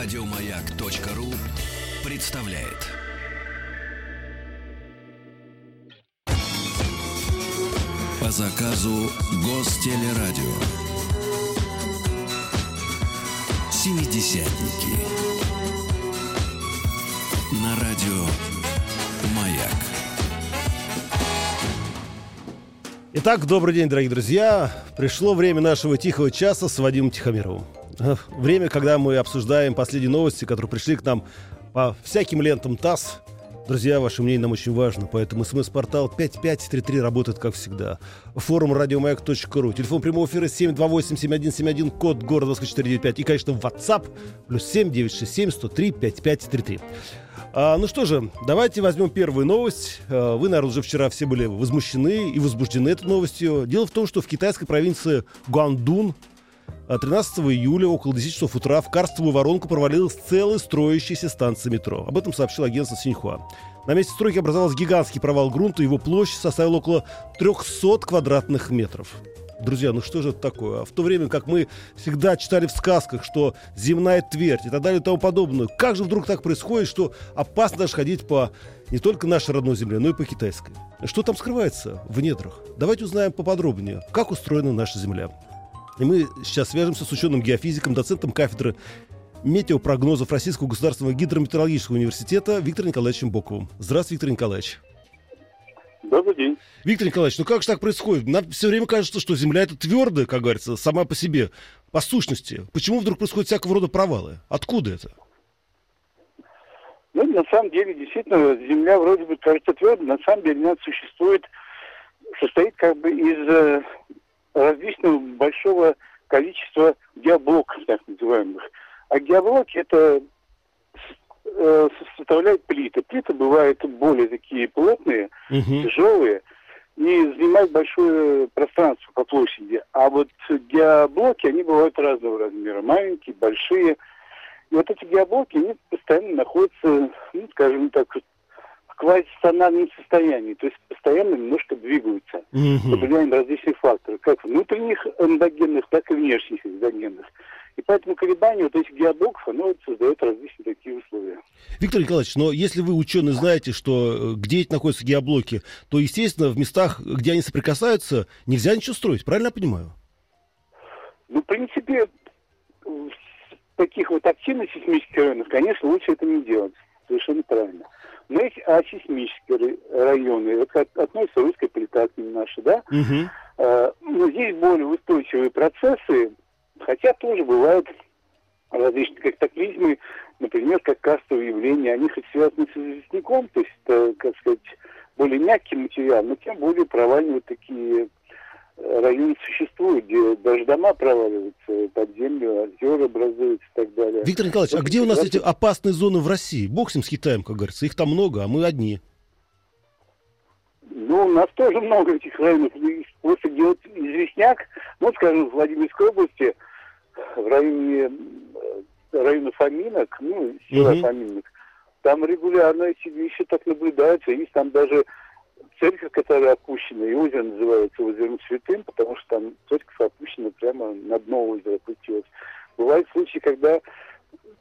Радиомаяк.ру представляет. По заказу Гостелерадио. Семидесятники. На радио Маяк. Итак, добрый день, дорогие друзья. Пришло время нашего тихого часа с Вадимом Тихомировым. Время, когда мы обсуждаем последние новости, которые пришли к нам по всяким лентам ТАСС. Друзья, ваше мнение нам очень важно, поэтому смс-портал 5533 работает как всегда. Форум радиомаяк.ру. Телефон прямого эфира 728-7171, код города 2495. И, конечно, WhatsApp плюс 7967 103 5533. А, ну что же, давайте возьмем первую новость. А, вы, наверное, уже вчера все были возмущены и возбуждены этой новостью. Дело в том, что в китайской провинции Гуандун 13 июля около 10 часов утра в карстовую воронку провалилась целая строящаяся станция метро. Об этом сообщил агентство Синьхуа. На месте стройки образовался гигантский провал грунта, его площадь составила около 300 квадратных метров. Друзья, ну что же это такое? А в то время, как мы всегда читали в сказках, что земная твердь и так далее и тому подобное, как же вдруг так происходит, что опасно даже ходить по не только нашей родной земле, но и по китайской? Что там скрывается в недрах? Давайте узнаем поподробнее, как устроена наша земля. И мы сейчас свяжемся с ученым-геофизиком, доцентом кафедры метеопрогнозов Российского государственного гидрометеорологического университета Виктором Николаевичем Боковым. Здравствуйте, Виктор Николаевич. Добрый день. Виктор Николаевич, ну как же так происходит? Нам все время кажется, что Земля это твердая, как говорится, сама по себе, по сущности. Почему вдруг происходят всякого рода провалы? Откуда это? Ну, на самом деле, действительно, Земля вроде бы кажется твердой, на самом деле она существует, состоит как бы из э, различного большого количества геоблоков, так называемых. А геоблоки это э, составляют плиты. Плиты бывают более такие плотные, угу. тяжелые, и занимают большое пространство по площади. А вот геоблоки, они бывают разного размера. Маленькие, большие. И вот эти геоблоки, они постоянно находятся, ну, скажем так, квазистационарном состоянии, то есть постоянно немножко двигаются mm-hmm. под влиянием различных факторов, как внутренних эндогенных, так и внешних эндогенных. И поэтому колебания вот этих геоблоков, оно создает различные такие условия. Виктор Николаевич, но если вы, ученый, знаете, что э, где эти находятся геоблоки, то, естественно, в местах, где они соприкасаются, нельзя ничего строить. Правильно я понимаю? Ну, в принципе, в таких вот активных сейсмических районах, конечно, лучше это не делать. Совершенно правильно. Но эти асейсмические районы, вот относятся русская плита к ним наши, да? Угу. А, но здесь более устойчивые процессы, хотя тоже бывают различные катаклизмы, например, как кастовые явления, они хоть связаны с известняком, то есть, это, как сказать, более мягкий материал, но тем более провальные такие районы существуют, где даже дома проваливаются под землю, озера образуются и так далее. Виктор Николаевич, а где у нас эти опасные зоны в России? Бог с ним, с Китаем, как говорится. Их там много, а мы одни. Ну, у нас тоже много этих районов. Просто делать известняк, ну, скажем, в Владимирской области, в районе э, района Фоминок, ну, села угу. Фоминок, там регулярно эти вещи так наблюдаются. Есть там даже церковь, которая опущена, и озеро называется озером Святым, потому что там церковь опущена прямо на дно озера опустилась. Бывают случаи, когда,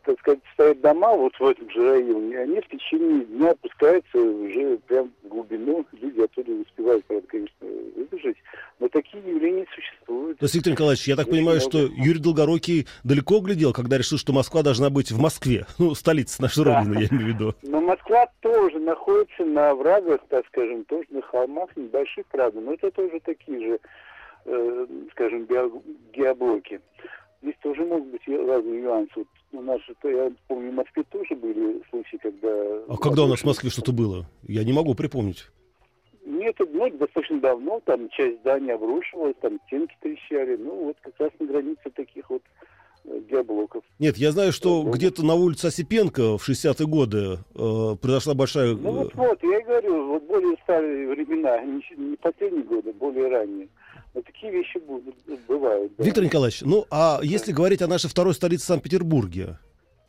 так сказать, стоят дома вот в этом же районе, и они в течение дня опускаются уже прям в глубину, люди оттуда успевают, правда, конечно, выбежать, но такие явления существуют. То есть, Виктор Николаевич, я так Очень понимаю, много. что Юрий Долгорукий далеко глядел, когда решил, что Москва должна быть в Москве, ну, столица нашей да. Родины, я имею в виду. Но Москва тоже находится на врагах, так скажем, тоже на холмах, небольших, правда, но это тоже такие же, э, скажем, геоблоки. Здесь тоже могут быть разные нюансы. Вот у нас, я помню, в Москве тоже были случаи, когда... А когда у нас в Москве что-то было? Я не могу припомнить. Нет, ну, достаточно давно, там часть здания обрушилась, там стенки трещали. Ну, вот как раз на границе таких вот э, геоблоков. Нет, я знаю, что Геоблок. где-то на улице Осипенко в 60-е годы э, произошла большая... Ну вот, вот, я и говорю, вот более старые времена, не, не последние годы, более ранние. Такие вещи бывают. Да. Виктор Николаевич, ну а если говорить о нашей второй столице Санкт-Петербурге,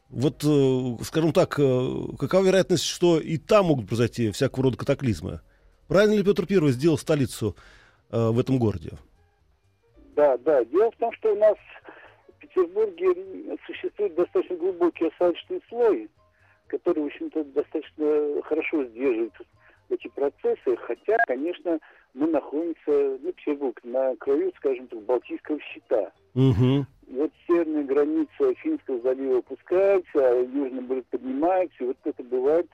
вот, э, скажем так, э, какова вероятность, что и там могут произойти всякого рода катаклизмы? Правильно ли Петр Первый сделал столицу э, в этом городе? Да, да. Дело в том, что у нас Санкт-Петербурге существует достаточно глубокий осадочный слой, который, в общем-то, достаточно хорошо сдерживает эти процессы, хотя, конечно, мы находимся, ну, Петербург, на краю, скажем так, Балтийского щита. Угу. Вот северная граница Финского залива опускается, а южная будет поднимается, и вот это бывает,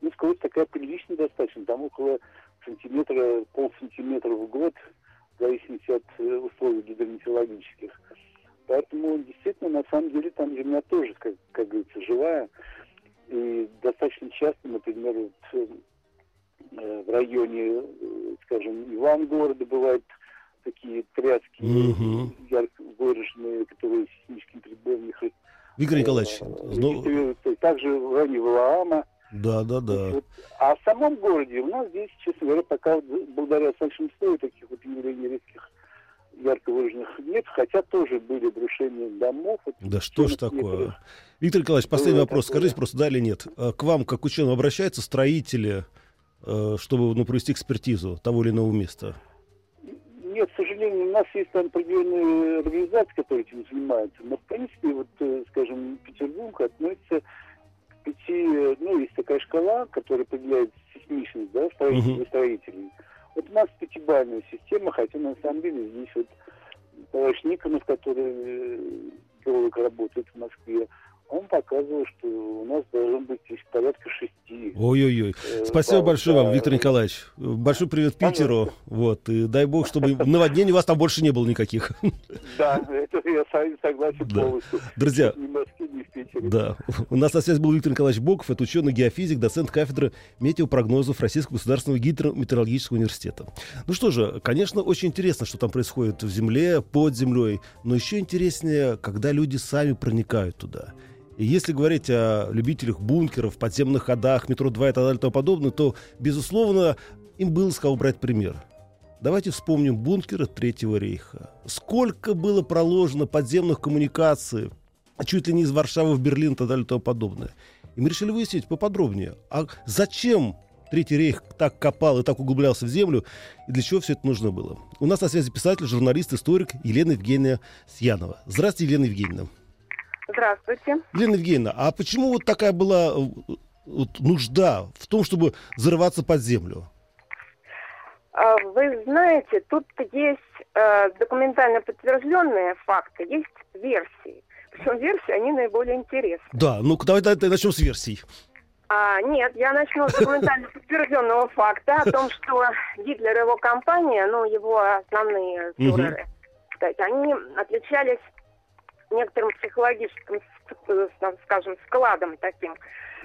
ну, скорость такая приличная достаточно, там около сантиметра, полсантиметра в год, в зависимости от э, условий гидрометеорологических. Поэтому действительно, на самом деле, там земля тоже, как, как говорится, живая. И достаточно часто, например, вот, э, в районе, э, скажем, Ивангорода бывают такие тряски Мгм. ярко выраженные, которые сейсмическим прибором не хра- Виктор Николаевич, э, ну. Также в районе Валаама. да, да, да. Вот. А в самом городе у нас здесь, честно говоря, пока благодаря большому слою таких вот явлений резких ярко выраженных нет, хотя тоже были обрушения домов. Вот Да что ж такое? некоторых. Виктор Николаевич, последний Было вопрос. такое. Скажите просто, да или нет? К вам, как к ученому, обращаются строители, э, чтобы ну, провести экспертизу того или иного места? Нет, к сожалению, у нас есть там определенные организации, которые этим занимаются. Но, в принципе, вот, э, скажем, Петербург относится к пяти... э, Ну, есть такая шкала, которая определяет сейсмичность, да, строителей и строителей. Вот у нас пятибалльная система, хотя на самом деле здесь вот товарищ Никонов, который э, геолог работает в Москве, он показывал, что у нас должно быть здесь порядка шести. Ой-ой-ой. э, Спасибо большое вам, Виктор Николаевич. Большой привет Питеру. Вот. И дай бог, чтобы наводнений у вас там больше не было никаких. Да, это я со- согласен Да. полностью. Друзья, Ни в Москве, ни в Питере. Да. У нас на связи был Виктор Николаевич Боков, это ученый-геофизик, доцент кафедры метеопрогнозов Российского государственного гидрометеорологического университета. Ну что же, конечно, очень интересно, что там происходит в земле, под землей, но еще интереснее, когда люди сами проникают туда. И если говорить о любителях бункеров, подземных ходах, метро 2 и так далее и тому подобное, то, безусловно, им было с кого брать пример. Давайте вспомним бункеры Третьего рейха. Сколько было проложено подземных коммуникаций, чуть ли не из Варшавы в Берлин и так далее и тому подобное. И мы решили выяснить поподробнее, а зачем Третий рейх так копал и так углублялся в землю, и для чего все это нужно было. У нас на связи писатель, журналист, историк Елена Евгеньевна Сьянова. Здравствуйте, Елена Евгеньевна. Здравствуйте. Елена Евгеньевна, а почему вот такая была э, вот, нужда в том, чтобы зарываться под землю? А, Вы знаете, тут есть э, документально подтвержденные факты, есть версии. Причем версии, они наиболее интересны. Да, ну давай, давай начнем с версий. А, нет, я начну с документально подтвержденного факта о том, что Гитлер и его компания, ну, его основные фюреры, кстати, они отличались некоторым психологическим, скажем, складом таким.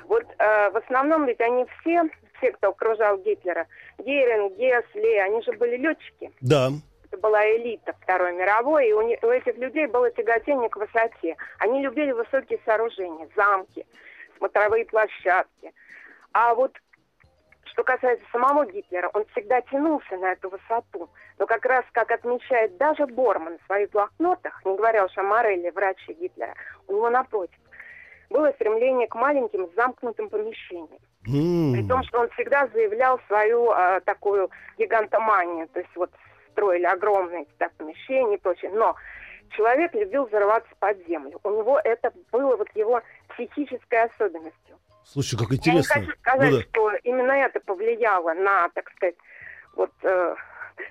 Вот э, в основном ведь они все, все, кто окружал Гитлера, Геринг, Гесли, они же были летчики. Да. Это была элита Второй мировой, и у, не- у этих людей было тяготение к высоте. Они любили высокие сооружения, замки, смотровые площадки. А вот что касается самого Гитлера, он всегда тянулся на эту высоту. Но как раз, как отмечает даже Борман в своих блокнотах, не говоря уж о Морелле, враче Гитлера, у него напротив, было стремление к маленьким замкнутым помещениям. При том, что он всегда заявлял свою а, такую гигантоманию. То есть вот строили огромные так, помещения и прочее. Но человек любил зарываться под землю. У него это было вот его психической особенностью. Слушай, как Я не интересно. хочу сказать, Ну да. что именно это повлияло на, так сказать, вот э,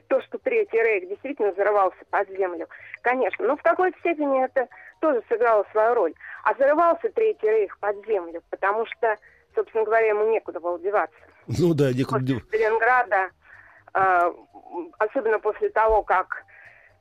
то, что Третий Рейх действительно зарывался под землю. Конечно, но в какой-то степени это тоже сыграло свою роль. А зарывался Третий Рейх под землю, потому что, собственно говоря, ему некуда было деваться. Ну да, некуда После дев- Сталинграда, э, особенно после того, как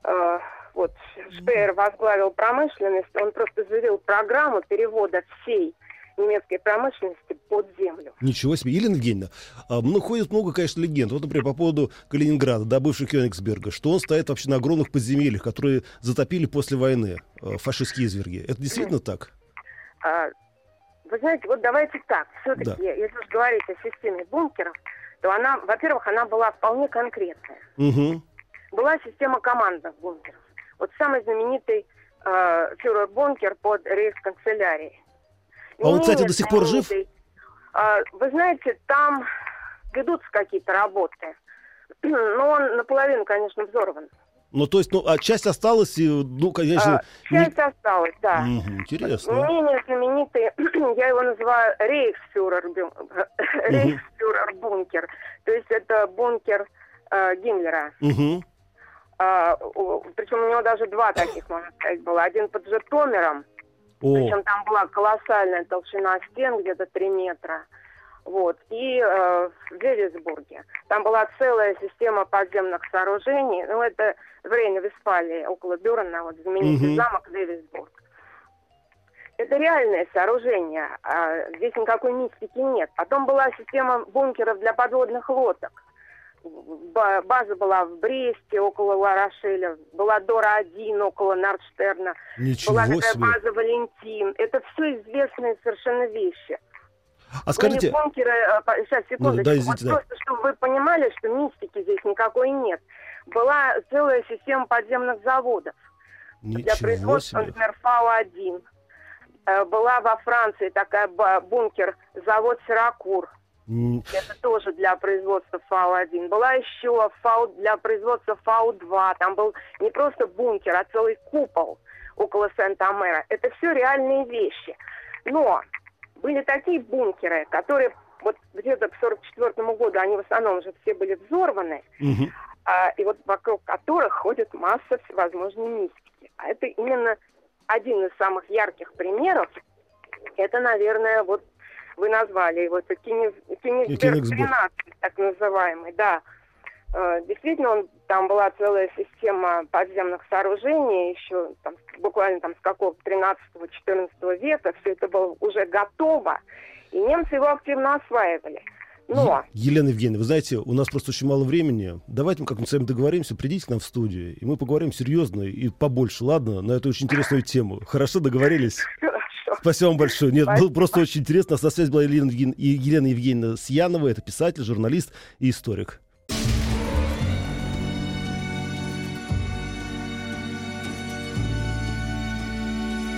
э, вот Шпеер возглавил промышленность, он просто заявил программу перевода всей немецкой промышленности под землю. Ничего себе. Елена Евгеньевна, а, ну, ходит много, конечно, легенд. Вот, например, по поводу Калининграда, да, бывшего Кёнигсберга, что он стоит вообще на огромных подземельях, которые затопили после войны э, фашистские изверги. Это действительно так? А, Вы знаете, вот давайте так. Все-таки, Да. если уж говорить о системе бункеров, то она, во-первых, она была вполне конкретная. Угу. Была система командных бункеров. Вот самый знаменитый э, фюрер-бункер под рейхсканцелярией. А он, кстати, Менее до сих пор жив? а, вы знаете, там ведутся какие-то работы. Но он наполовину, конечно, взорван. Ну, то есть, ну, а часть осталась, и, ну, конечно... А, часть не... осталась, да. Мгм, интересно. Менее знаменитый, я его называю рейхсфюрер, рейхсфюрер бункер. То есть это бункер э, Гиммлера. Мгм. А, причем у него даже два таких, можно сказать, было. Один под Житомиром, О, причем там была колоссальная толщина стен, где-то 3 метра. Вот. И э, в Вевисбурге. Там была целая система подземных сооружений. Ну, это время Вестфалии, около Бюрена, вот знаменитый Мгм. замок Вевисбург. Это реальное сооружение. а здесь никакой мистики нет. Потом была система бункеров для подводных лодок. Ба- База была в Бресте, около Ларошеля. Была Дора-1, около Нордштерна. ничего Была такая себе. база Валентин. Это все известные совершенно вещи. А скажите, Были бункеры, э, сейчас, секундочку, Ну, да, извините, вот да. просто, чтобы вы понимали, что мистики здесь никакой нет. Была целая система подземных заводов для ничего производства, себе. например, ФАО-1. Э, Была во Франции такая бункер, завод Сиракур. Это тоже для производства ФАО-1. Была еще ФАО для производства ФАО-2. Там был не просто бункер, а целый купол около Сент-Амера. Это все реальные вещи. Но были такие бункеры, которые вот где-то к 1944 году, они в основном уже все были взорваны, а, и вот вокруг которых ходит масса всевозможной мистики. А это именно один из самых ярких примеров. Это, наверное, вот вы назвали его, это Кениг- Кенигсберг Кенигсберг. 13, так называемый, да. Э, Действительно, он, там была целая система подземных сооружений, еще там, буквально там с какого 13-14 века, все это было уже готово, и немцы его активно осваивали. Но Елена Евгеньевна, вы знаете, у нас просто очень мало времени. Давайте мы как-нибудь с вами договоримся, придите к нам в студию, и мы поговорим серьезно и побольше, ладно, на эту очень интересную тему. Хорошо, договорились? Спасибо вам большое. Нет, было Спасибо. просто очень интересно. У нас на связи была Елена, Евген- Елена Евгеньевна Сьянова, это писатель, журналист и историк.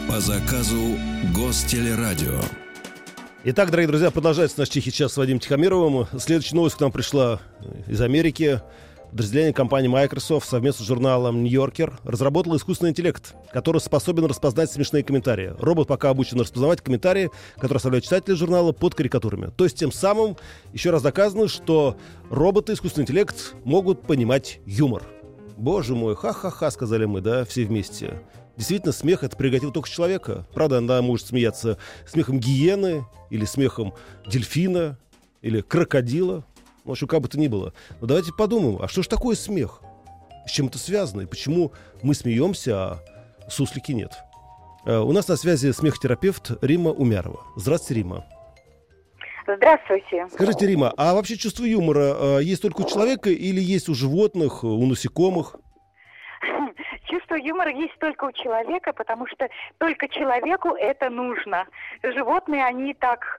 По заказу Гостелерадио. Итак, дорогие друзья, продолжается наш тихий час с Вадимом Тихомировым. Следующая новость к нам пришла э, из Америки. Подразделение компании Microsoft совместно с журналом Нью-Йоркер разработало искусственный интеллект, который способен распознать смешные комментарии. Робот пока обучен распознавать комментарии, которые оставляют читатели журнала под карикатурами. То есть тем самым еще раз доказано, что роботы, искусственный интеллект могут понимать юмор. Боже мой, ха-ха-ха, сказали мы, да, все вместе. Действительно, смех — это прерогатива только человека. Правда, она может смеяться смехом гиены, или смехом дельфина, или крокодила. В общем, как бы то ни было. Но давайте подумаем, а что ж такое смех? С чем это связано? И почему мы смеемся, а суслики нет? Э, У нас на связи смехотерапевт Рима Умярова. Здравствуйте, Рима. Здравствуйте. Скажите, Рима, а вообще чувство юмора э, есть только у человека или есть у животных, у насекомых? Чувство юмора есть только у человека, потому что только человеку это нужно. Животные, они так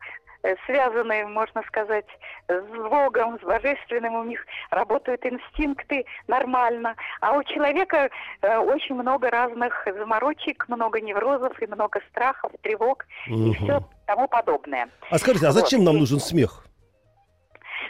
связаны, можно сказать, с Богом, с Божественным, у них работают инстинкты нормально. А у человека э, очень много разных заморочек, много неврозов и много страхов, тревог и Мгм. все тому подобное. А скажите, а Вот. зачем нам нужен смех?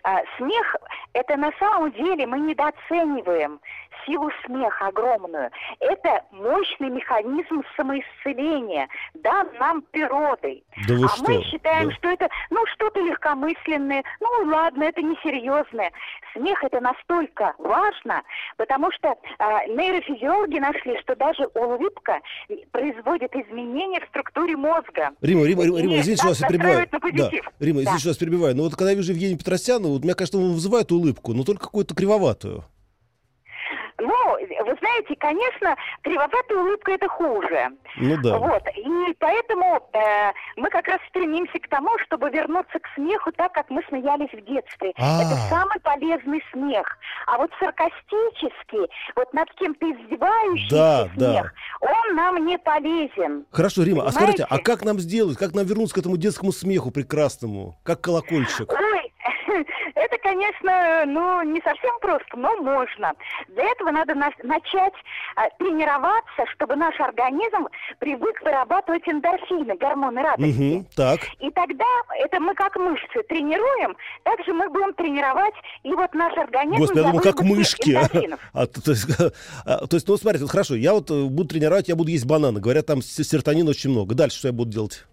А, смех – это на самом деле мы недооцениваем силу смеха огромную. Это мощный механизм самоисцеления, дан нам природой. Да а что? мы считаем, Да. что это, ну, что-то легкомысленное, ну, ладно, это несерьезное. Смех это настолько важно, потому что а, нейрофизиологи нашли, что даже улыбка производит изменения в структуре мозга. Рима, Рима, Рима, Рима, извините, что вас перебиваю. Да. Рима, извините, Да. что вас перебиваю. Но вот когда я вижу Евгения Петросяна, вот меня, кажется, он вызывает улыбку, но только какую-то кривоватую. Ну, вы знаете, конечно, кривоватая улыбка это хуже. Ну да. Вот. И поэтому э, мы как раз стремимся к тому, чтобы вернуться к смеху так, как мы смеялись в детстве. А. Это самый полезный смех. А вот саркастический, вот над кем-то издевающийся Да, смех, он нам не полезен. Хорошо, Рима, а скажите, а Понимаете? как нам сделать, как нам вернуться к этому детскому смеху прекрасному, как колокольчик? Это, конечно, ну, не совсем просто, но можно. Для этого надо на- начать а, тренироваться, чтобы наш организм привык вырабатывать эндорфины, гормоны радости. Мгм, так. И тогда это мы как мышцы тренируем, также мы будем тренировать и вот наш организм. Господи, я думал, как мышки. эндорфинов. А, то, есть, а, то есть, ну, смотрите, вот хорошо, я вот э, буду тренировать, я буду есть бананы. Говорят, там с- серотонина очень много. Дальше что я буду делать?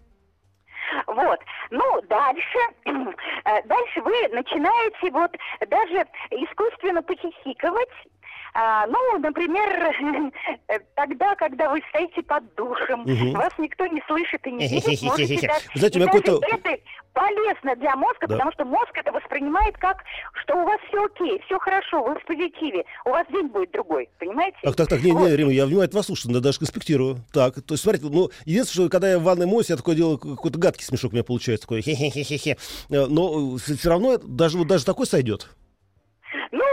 Ну, дальше, э, дальше вы начинаете вот даже искусственно похихикивать. А, ну, например, э, тогда, когда вы стоите под душем, Мгм. вас никто не слышит и не видит, можете так- Знаете, и даже это полезно для мозга, Да. потому что мозг это воспринимает как, что у вас все окей, все хорошо, вы в позитиве, у вас день будет другой, понимаете? Так, так, так, не, не, Вот. Рима, я внимательно вас слушаю, да, даже конспектирую. Так, то есть, смотрите, ну, единственное, что когда я в ванной моюсь, я такое делаю, какой-то гадкий смешок у меня получается, такой хе-хе-хе-хе. Э, Но все равно даже, вот даже такой сойдет.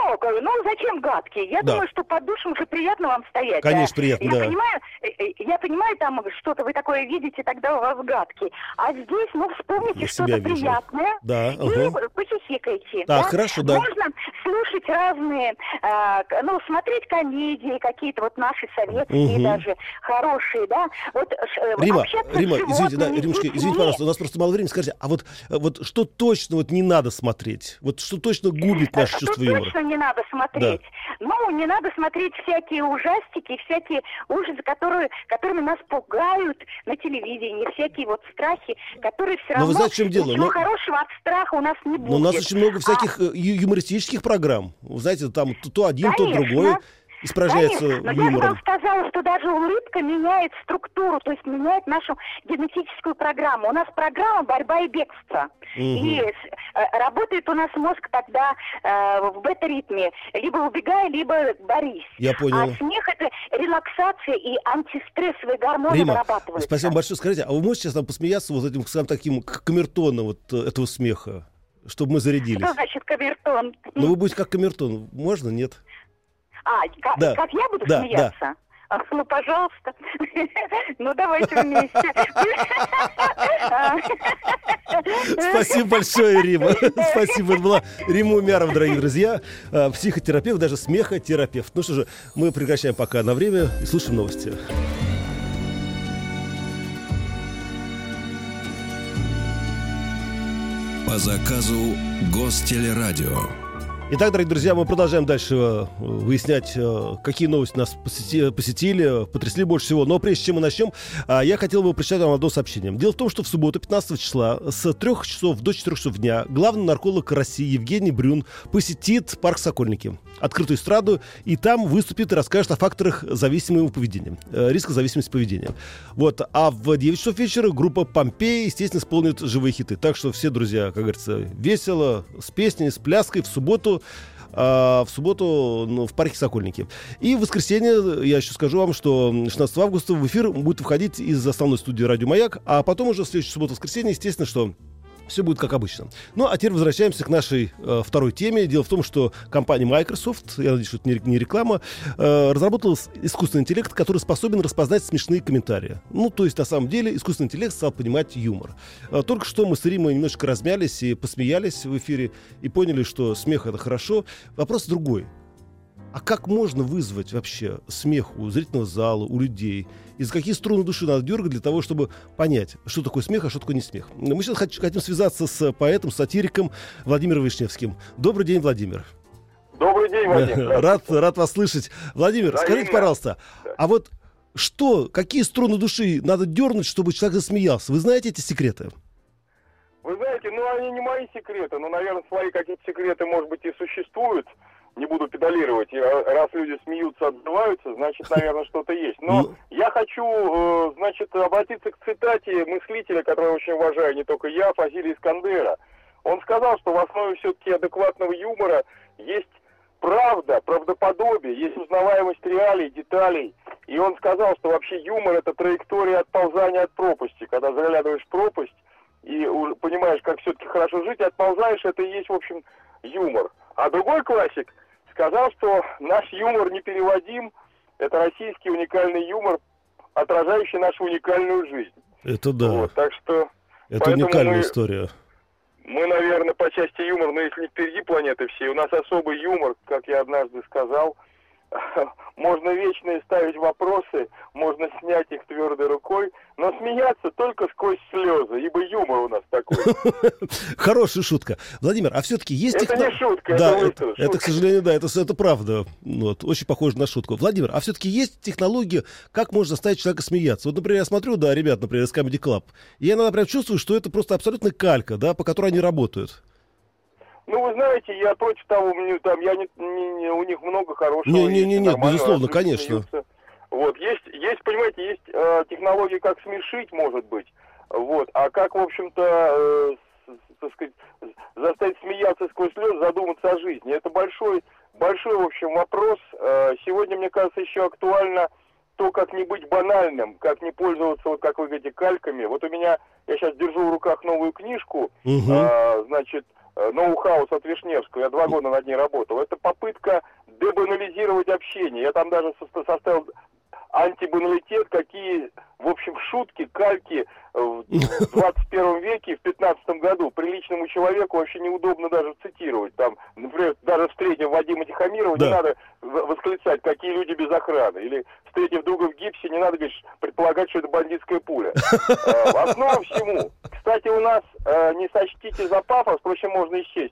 Ну, как- ну зачем гадкий? Я Да. думаю, что под душем же приятно вам стоять. Конечно, да. приятно, я да. Понимаю, э, э, я понимаю, там что-то вы такое видите, тогда у вас гадкий. А здесь, ну, вспомните что-то вижу. приятное. Да, И ага. похихикайте. Так, да? хорошо, да. Можно слушать разные, а, к- ну, смотреть комедии, какие-то вот наши советские Мгм. даже, хорошие, да. Вот ш- э, Рима, Рима, извините, да, Римушка, извините, пожалуйста, у нас просто мало времени. Скажите, а вот, э, вот что точно вот не надо смотреть? Вот что точно губит наше Что чувство юмора? точно не надо смотреть. Ну, не надо смотреть всякие ужастики, всякие ужасы, которые, которыми нас пугают на телевидении, всякие вот страхи, которые все Но вы равно знаете, в чем дело? ничего Ну, хорошего от страха у нас не будет. Но у нас очень много А, всяких ю- юмористических программ. Вы знаете, там то, то один, то Конечно. другой испражняется Конечно, но я же вам юмором. сказала, что даже улыбка меняет структуру, то есть меняет нашу генетическую программу. У нас программа борьба и бегство. И с- э, работает у нас мозг тогда э, в бета-ритме. Либо убегай, либо борись. Я понял. А смех это релаксация и антистрессовые гормоны Рима, вырабатываются. спасибо большое. Скажите, а вы можете сейчас нам посмеяться вот этим, скажем, таким камертоном вот э, этого смеха, чтобы мы зарядились? Что значит камертон? Ну, вы будете как камертон. Можно, нет? А, как, Да. как я буду Да, смеяться? А, ну, пожалуйста. Ну, давайте вместе. Спасибо большое, Рима. Спасибо. Это была Рима Умярова, дорогие друзья. э, Психотерапевт, даже смехотерапевт. Ну что же, мы прекращаем пока на время и слушаем новости. По заказу Гостелерадио. Итак, дорогие друзья, мы продолжаем дальше э, выяснять, э, какие новости нас посети- посетили, потрясли больше всего. Но прежде чем мы начнем, а, я хотел бы прочитать вам одно сообщение. Дело в том, что в субботу, 15 числа, с 3 часов до 4 часов дня, главный нарколог России Евгений Брюн посетит парк Сокольники, открытую эстраду, и там выступит и расскажет о факторах зависимого поведения, э, риска зависимости поведения. Вот. А в 9 часов вечера группа Помпеи, естественно, исполнит живые хиты. Так что все, друзья, как говорится, весело, с песней, с пляской в субботу а, в субботу ну, в парке Сокольники. И в воскресенье, я еще скажу вам, что 16 августа в эфир будет выходить из основной студии «Радио Маяк», а потом уже в следующую субботу-воскресенье, естественно, что все будет как обычно. Ну, а теперь возвращаемся к нашей э, второй теме. Дело в том, что компания Microsoft, я надеюсь, что это не, реклама, э, разработала искусственный интеллект, который способен распознать смешные комментарии. Ну, то есть, на самом деле, искусственный интеллект стал понимать юмор. Э, только что мы с Римой немножечко размялись и посмеялись в эфире, и поняли, что смех — это хорошо. Вопрос другой. А как можно вызвать вообще смех у зрительного зала, у людей? И за какие струны души надо дергать для того, чтобы понять, что такое смех, а что такое не смех? Мы сейчас хотим связаться с поэтом, сатириком Владимиром Вишневским. Добрый день, Владимир. Добрый день, Вадим. Рад, рад вас слышать. Владимир, Взаимно. скажите, пожалуйста, а вот что, какие струны души надо дернуть, чтобы человек засмеялся? Вы знаете эти секреты? Вы знаете, ну они не мои секреты, но, наверное, свои какие-то секреты, может быть, и существуют. Не буду педалировать. И ра- раз люди смеются, отзываются, значит, наверное, что-то есть. Но Ну. я хочу, э, значит, обратиться к цитате мыслителя, которого очень уважаю, не только я, Фазилия Искандера. Он сказал, что в основе все-таки адекватного юмора есть правда, правдоподобие, есть узнаваемость реалий, деталей. И он сказал, что вообще юмор это траектория отползания от пропасти. Когда заглядываешь в пропасть и понимаешь, как все-таки хорошо жить, и отползаешь, это и есть, в общем, юмор. А другой классик сказал, что наш юмор непереводим, это российский уникальный юмор, отражающий нашу уникальную жизнь. Это да, Вот, так что это уникальная мы- история. мы, наверное, по части юмора, но если не впереди планеты всей, у нас особый юмор, как я однажды сказал – можно вечно ставить вопросы, можно снять их твердой рукой, но смеяться только сквозь слезы, ибо юмор у нас такой. Хорошая шутка. Владимир, а все-таки есть... Это техно... не шутка, да, это, это, шутка. это, к сожалению, да, это, это правда. Вот, очень похоже на шутку. Владимир, а все-таки есть технология, как можно заставить человека смеяться? Вот, например, я смотрю, да, ребят, например, из Comedy Club, и я, например, чувствую, что это просто абсолютно калька, да, по которой они работают. Ну, вы знаете, я против того, мне, там, я не, не, не, у них много хорошего. Не, не, не, нет, безусловно, конечно. Смеются. Вот, есть, есть, понимаете, есть э, технологии, как смешить, может быть, вот, а как, в общем-то, э, так сказать, заставить смеяться сквозь слез, задуматься о жизни. Это большой, большой, в общем, вопрос. Э, сегодня, мне кажется, еще актуально то, как не быть банальным, как не пользоваться, вот как вы говорите, кальками. Вот у меня, я сейчас держу в руках новую книжку, угу. э, значит, ноу-хаус от Вишневского, я два года над ней работал, это попытка дебанализировать общение. Я там даже составил антибаналитет, какие, в общем, шутки, кальки в 21 веке, в 15 году приличному человеку вообще неудобно даже цитировать. Там, например, даже встретив Вадима Тихомирова, да. не надо восклицать, какие люди без охраны. Или встретив друга в гипсе, не надо говорить, предполагать, что это бандитская пуля. Э, основа всему. Кстати, у нас, э, не сочтите за пафос, впрочем, можно Э,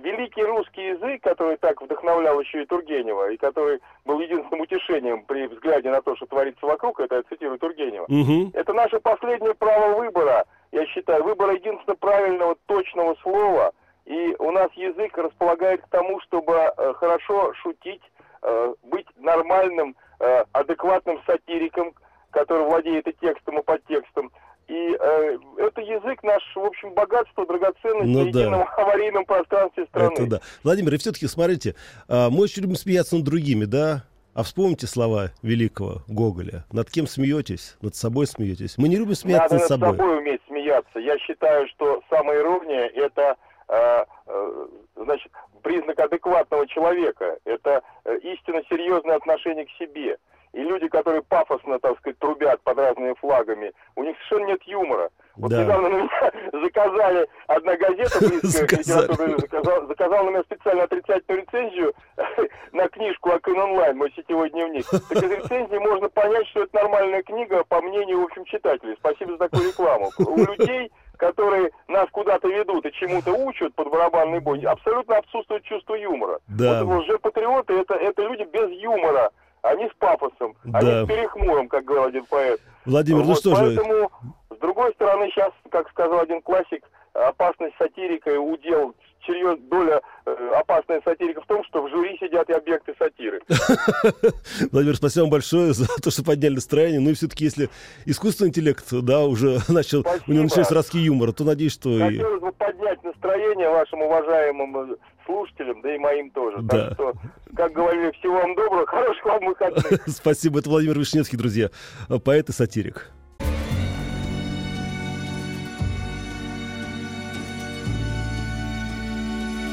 великий русский язык, который так вдохновлял еще и Тургенева, и который был единственным утешением при взгляде на то, что творится вокруг, это я цитирую Тургенева, угу. это наше последнее право выбора, я считаю, выбора единственно правильного, точного слова, и у нас язык располагает к тому, чтобы э, хорошо шутить, э, быть нормальным, э, адекватным сатириком, который владеет и текстом, и подтекстом, и э, это язык наш, в общем, богатство, драгоценность ну, в едином да. аварийном пространстве страны. Это да. Владимир, и все-таки, смотрите, э, мы очень любим смеяться над другими, да? А вспомните слова великого Гоголя. Над кем смеетесь? Над собой смеетесь. Мы не любим смеяться Надо над собой. Надо над собой уметь смеяться. Я считаю, что самая ирония – это э, э, значит, признак адекватного человека. Это э, истинно серьезное отношение к себе. И люди, которые пафосно, так сказать, трубят под разными флагами, у них совершенно нет юмора. Вот да. недавно на меня заказали, одна газета заказала, заказал, заказал на меня специально отрицательную рецензию на книжку Акын онлайн, мой сетевой дневник. Так из рецензии можно понять, что это нормальная книга, по мнению, в общем, читателей. Спасибо за такую рекламу. У людей, которые нас куда-то ведут и чему-то учат под барабанный бой, абсолютно отсутствует чувство юмора. Да. Вот уже патриоты это, это люди без юмора они с пафосом, да. они с перехмуром, как говорил один поэт. Владимир, ну вот, ну что поэтому, же... Поэтому, с другой стороны, сейчас, как сказал один классик, опасность сатирика и удел серьез, доля э, опасная сатирика в том, что в жюри сидят и объекты сатиры. Владимир, спасибо вам большое за то, что подняли настроение. Ну и все-таки, если искусственный интеллект, да, уже начал, спасибо. у него начались ростки юмора, то надеюсь, что... Хотелось бы поднять настроение вашим уважаемым э, слушателям, да и моим тоже. Да. Так что, как говорили, всего вам доброго, хороших вам выходных. Спасибо, это Владимир Вишневский, друзья, поэт и сатирик.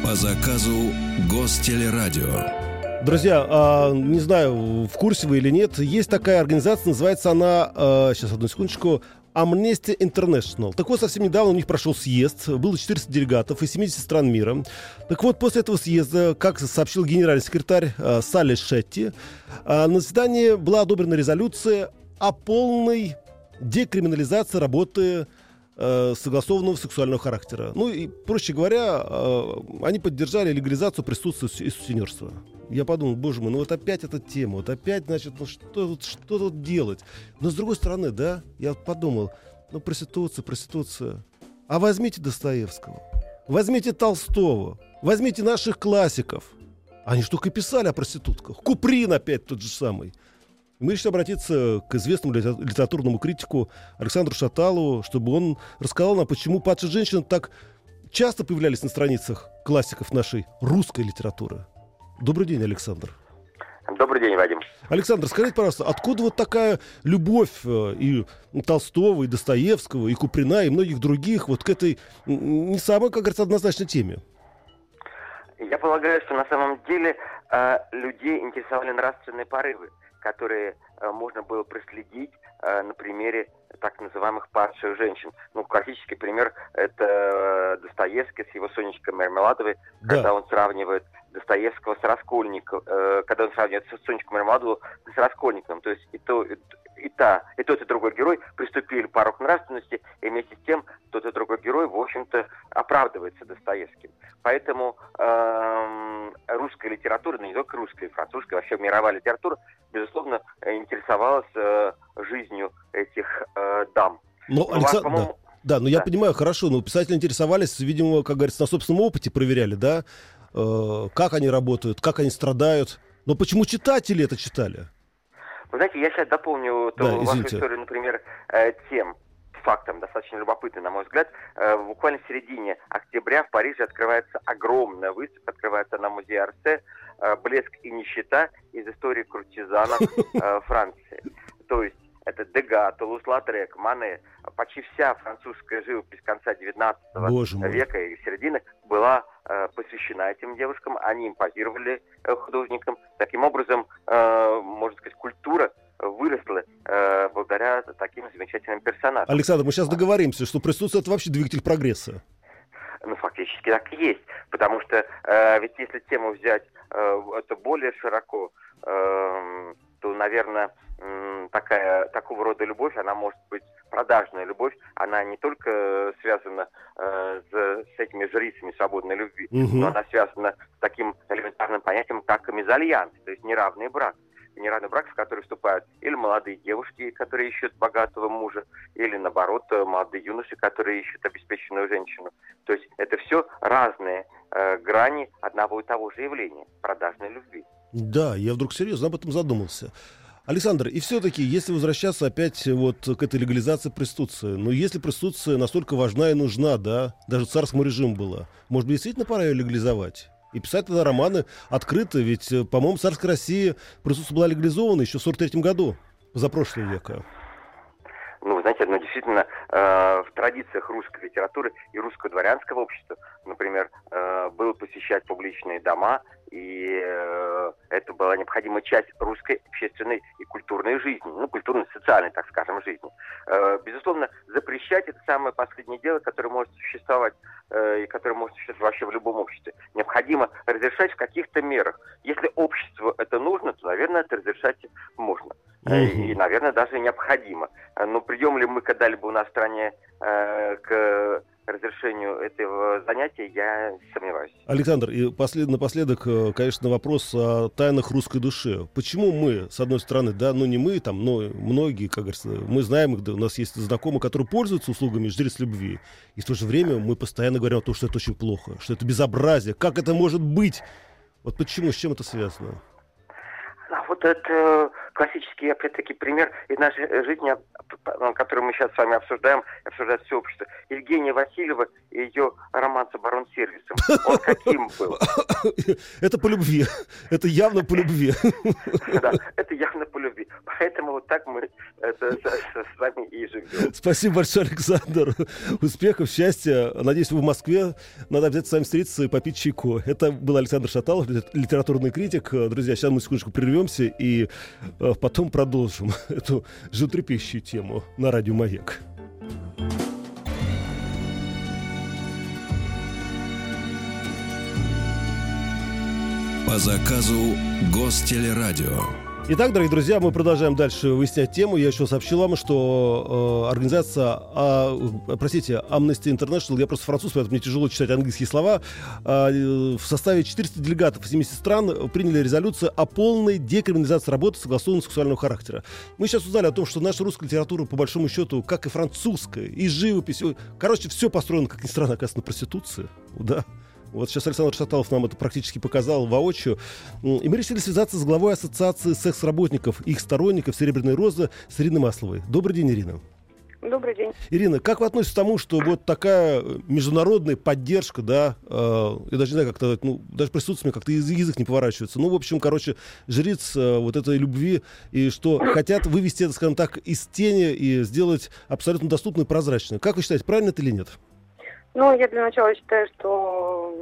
По заказу Гостелерадио. Друзья, а, не знаю, в курсе вы или нет, есть такая организация, называется она, а, сейчас одну секундочку, Amnesty International. Так вот, совсем недавно у них прошел съезд, было 400 делегатов из 70 стран мира. Так вот, после этого съезда, как сообщил генеральный секретарь а, Салли Шетти, а, на заседании была одобрена резолюция о полной декриминализации работы э, согласованного сексуального характера. Ну и, проще говоря, э, они поддержали легализацию присутствия и сутенерства. Я подумал, боже мой, ну вот опять эта тема, вот опять, значит, ну что что тут делать? Но с другой стороны, да, я подумал, ну проституция, проституция. А возьмите Достоевского, возьмите Толстого, возьмите наших классиков. Они что только писали о проститутках. Куприн опять тот же самый. Мы решили обратиться к известному литературному критику Александру Шаталову, чтобы он рассказал нам, почему падшие женщины так часто появлялись на страницах классиков нашей русской литературы. Добрый день, Александр. Добрый день, Вадим. Александр, скажите, пожалуйста, откуда вот такая любовь э, и Толстого, и Достоевского, и Куприна, и многих других вот к этой не самой, как говорится, однозначной теме? Я полагаю, что на самом деле э, людей интересовали нравственные порывы которые э, можно было проследить э, на примере так называемых падших женщин. Ну, классический пример – это Достоевский с его Сонечкой Мармеладовой, Да. когда он сравнивает Достоевского с Раскольником, э, когда он сравнивает Сонечку Мармеладову с Раскольником. То есть и то, и, и та, и тот, и другой герой приступили порог нравственности, и вместе с тем тот и другой герой, в общем-то, оправдывается Достоевским. Поэтому эм, русская литература, ну не только русская, французская, вообще мировая литература, безусловно, интересовалась э, жизнью этих э, дам. Но, У вас, Александр, да. по-моему, Да, ну я Да. понимаю, хорошо, но писатели интересовались, видимо, как говорится, на собственном опыте проверяли, да, Э, как они работают, как они страдают. Но почему читатели это читали? Вы знаете, я сейчас дополню Да, вашу извините. историю, например, э, тем фактом, достаточно любопытный, на мой взгляд. Э, буквально в середине октября в Париже открывается огромная выставка, открывается на музее Арсе э, «Блеск и нищета из истории куртизанок э, Франции». То есть это Дега, Тулус-Латрек, Мане, почти вся французская живопись конца 19 Боже мой. века и середины была э, посвящена этим девушкам, они импозировали э, художникам. Таким образом, э, можно сказать, культура выросла э, благодаря таким замечательным персонажам. Александр, мы сейчас договоримся, что присутствие это вообще двигатель прогресса. Ну, фактически так и есть. Потому что э, ведь если тему взять э, это более широко, э, то, наверное, м, такая, такого рода любовь, она может быть продажная любовь, она не только э, связана э, с, с этими жрицами свободной любви, Мгм. но она связана с таким элементарным понятием, как мезальянс, то есть неравный брак. Неравный брак, в который вступают или молодые девушки, которые ищут богатого мужа, или, наоборот, э, молодые юноши, которые ищут обеспеченную женщину. То есть это все разные э, грани одного и того же явления – продажной любви. Да, я вдруг серьезно об этом задумался. Александр, и все-таки, если возвращаться опять вот к этой легализации проституции, но если проституция настолько важна и нужна, да, даже царскому режиму была, может быть, действительно пора ее легализовать? И писать тогда романы открыто, ведь, э, по-моему, в царской России проституция была легализована еще в 43 году, позапрошлого века. Ну, вы знаете, ну, действительно, э, в традициях русской литературы и русского дворянского общества, например, э, было посещать публичные дома, и э, это была необходимая часть русской общественной и культурной жизни, ну, культурно-социальной, так скажем, жизни. Э, безусловно, запрещать это самое последнее дело, которое может существовать э, и которое может существовать вообще в любом обществе. Необходимо разрешать в каких-то мерах. Если обществу это нужно, то, наверное, это разрешать можно. И, наверное, даже необходимо. Но придем ли мы когда-либо у нас в стране э, к разрешению этого занятия, я сомневаюсь. Александр, и послед- напоследок, э, конечно, вопрос о тайнах русской души. Почему мы, с одной стороны, да, ну не мы там, но многие, как говорится, мы знаем их, да, у нас есть знакомые, которые пользуются услугами жриц любви, и в то же время мы постоянно говорим о том, что это очень плохо, что это безобразие, как это может быть? Вот почему, с чем это связано? Вот это классический, опять-таки, пример из нашей жизни, э, который мы сейчас с вами обсуждаем, обсуждает все общество. Евгения Васильева и ее роман с оборонсервисом. Он каким был? Это по любви, это явно по любви. Да, это явно по любви. Поэтому вот так мы это, с, вами и живем. Спасибо большое, Александр. Успехов, счастья. Надеюсь, вы в Москве. Надо обязательно с вами встретиться и попить чайку. Это был Александр Шаталов, лит- литературный критик. Друзья, сейчас мы секундочку прервемся и э, потом продолжим эту животрепещущую тему на радио «Маяк». По заказу Гостелерадио. Итак, дорогие друзья, мы продолжаем дальше выяснять тему. Я еще сообщил вам, что э, организация, а, э, простите, Amnesty International, я просто француз, поэтому мне тяжело читать английские слова, а, э, в составе 400 делегатов из 70 стран приняли резолюцию о полной декриминализации работы согласованного сексуального характера. Мы сейчас узнали о том, что наша русская литература, по большому счету, как и французская, и живопись, короче, все построено, как ни странно, оказывается, на проституции. Да. Вот сейчас Александр Шаталов нам это практически показал воочию. И мы решили связаться с главой Ассоциации секс-работников, их сторонников «Серебряной розы» с Ириной Масловой. Добрый день, Ирина. Добрый день. Ирина, как вы относитесь к тому, что вот такая э, международная поддержка, да, э, я даже не знаю, как-то, ну, даже присутствие как-то яз- язык не поворачивается. Ну, в общем, короче, жриц э, вот этой любви, и что хотят вывести это, скажем так, из тени и сделать абсолютно доступно и прозрачно. Как вы считаете, правильно это или нет? Ну, я для начала считаю, что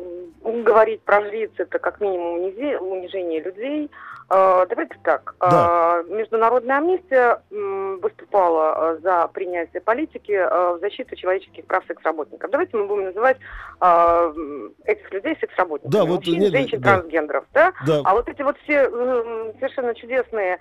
говорить про жриц это как минимум унижение людей, А, Давайте так. Да. А, Международная амнистия выступала а, за принятие политики в защиту человеческих прав секс-работников. Давайте мы будем называть этих людей секс-работниками. Да, вот, Мужчин, нет, женщин, да. трансгендеров. Да? Да, А вот эти вот все совершенно чудесные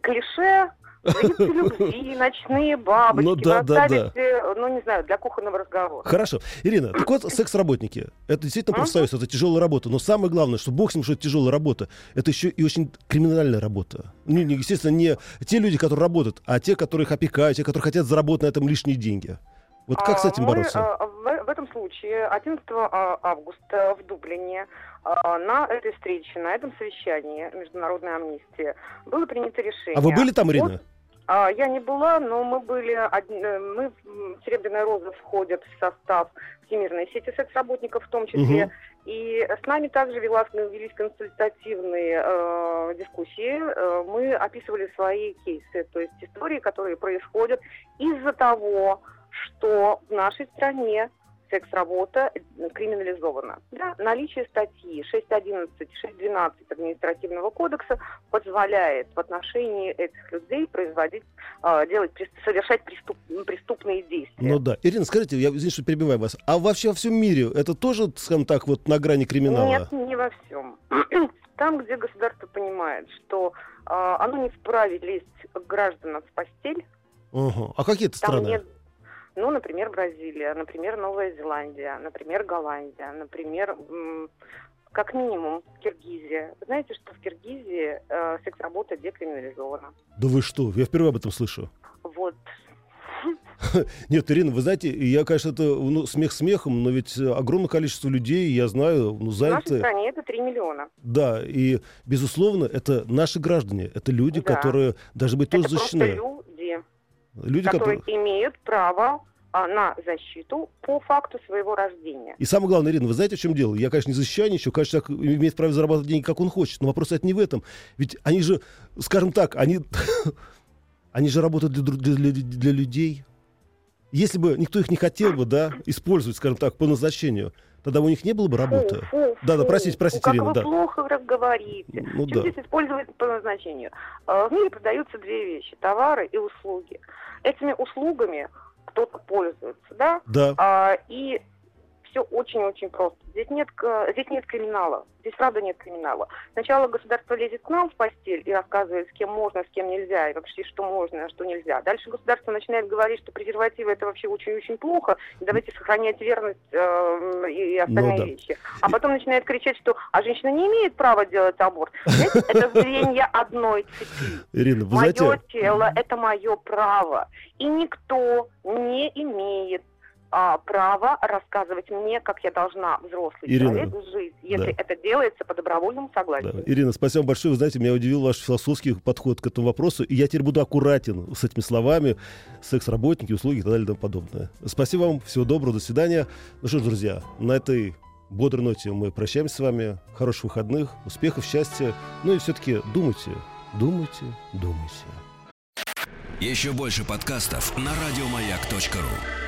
клише, «Жрицы любви, ночные бабочки, Ну да, да, да. оставите, ну не знаю, для кухонного разговора. Хорошо. Ирина, так вот, секс-работники. Это действительно профсоюз, это тяжелая работа. Но самое главное, что бог с ним, что это тяжелая работа, это еще и очень криминальная работа. Ну, естественно, не те люди, которые работают, а те, которые их опекают, те, которые хотят заработать на этом лишние деньги. Вот как с А, этим мы, бороться? а, В, в этом случае 11 а, августа в Дублине на этой встрече, на этом совещании Международной амнистии было принято решение. А вы были там, от- Ирина? А, Я не была, но мы были, одни- э, мы, Серебряная Роза входит в состав Всемирной сети секс-работников в том числе. Мгм. И с нами также велась, велись консультативные э, дискуссии. Э, мы описывали свои кейсы, то есть истории, которые происходят из-за того, что в нашей стране секс-работа криминализована. Да? Наличие статьи 6.11, 6.12 административного кодекса позволяет в отношении этих людей производить, э, делать, совершать преступ- преступные действия. Ну да. Ирина, скажите, я извините, что перебиваю вас. А вообще во всем мире это тоже, скажем так, вот на грани криминала? Нет, не во всем. Там, где государство понимает, что а, оно не вправе лезть гражданам в постель, Ага. А какие это страны? нет, ну, например, Бразилия, например, Новая Зеландия, например, Голландия, например, как минимум Киргизия. Вы знаете, что в Киргизии э, секс-работа декриминализована? Да вы что? Я впервые об этом слышу. Вот. Нет, Ирина, вы знаете, я, конечно, это ну, смех смехом, но ведь э, огромное количество людей, я знаю, ну, В нашей заняты. стране это 3 миллиона. Да, и, безусловно, это наши граждане, это люди, Да. которые должны быть тоже это просто защищены. люди, Люди, которые которые... имеют право а, на защиту по факту своего рождения. И самое главное, Ирина, вы знаете, в чем дело? Я, конечно, не защищаю ничего, конечно, человек имеет право зарабатывать деньги, как он хочет, но вопрос это не в этом. Ведь они же, скажем так, они, они же работают для, для- для- людей. Если бы никто их не хотел бы, да, использовать, скажем так, по назначению, тогда у них не было бы работы. Фу, фу, Да, да, простите, простите, как Ирина, вы да. плохо говорите. Ну Чем да. здесь использовать по назначению? Э, В мире продаются две вещи: товары и услуги. Этими услугами кто-то пользуется, да? Да. А, и все очень-очень просто. Здесь нет, здесь нет криминала. Здесь правда нет криминала. Сначала государство лезет к нам в постель и рассказывает, с кем можно, с кем нельзя, и вообще что можно, а что нельзя. Дальше государство начинает говорить, что презервативы это вообще очень-очень плохо, давайте сохранять верность э, и и остальные Ну да. вещи. А потом начинает кричать, что а женщина не имеет права делать аборт. Знаете, это звенья одной цепи. Ирина, вы Мое знаете, тело – это мое право. И никто не имеет а, права рассказывать мне, как я должна, взрослый Ирина, человек, жить, если да. это делается по добровольному Да. согласию. Ирина, спасибо большое. Вы знаете, меня удивил ваш философский подход к этому вопросу. И я теперь буду аккуратен с этими словами. Секс-работники, услуги и так далее и тому подобное. Спасибо вам. Всего доброго. До свидания. Ну что ж, друзья, на этой бодрой ноте мы прощаемся с вами. Хороших выходных, успехов, счастья. Ну и все-таки думайте, думайте, думайте. Еще больше подкастов на радиомаяк.ру.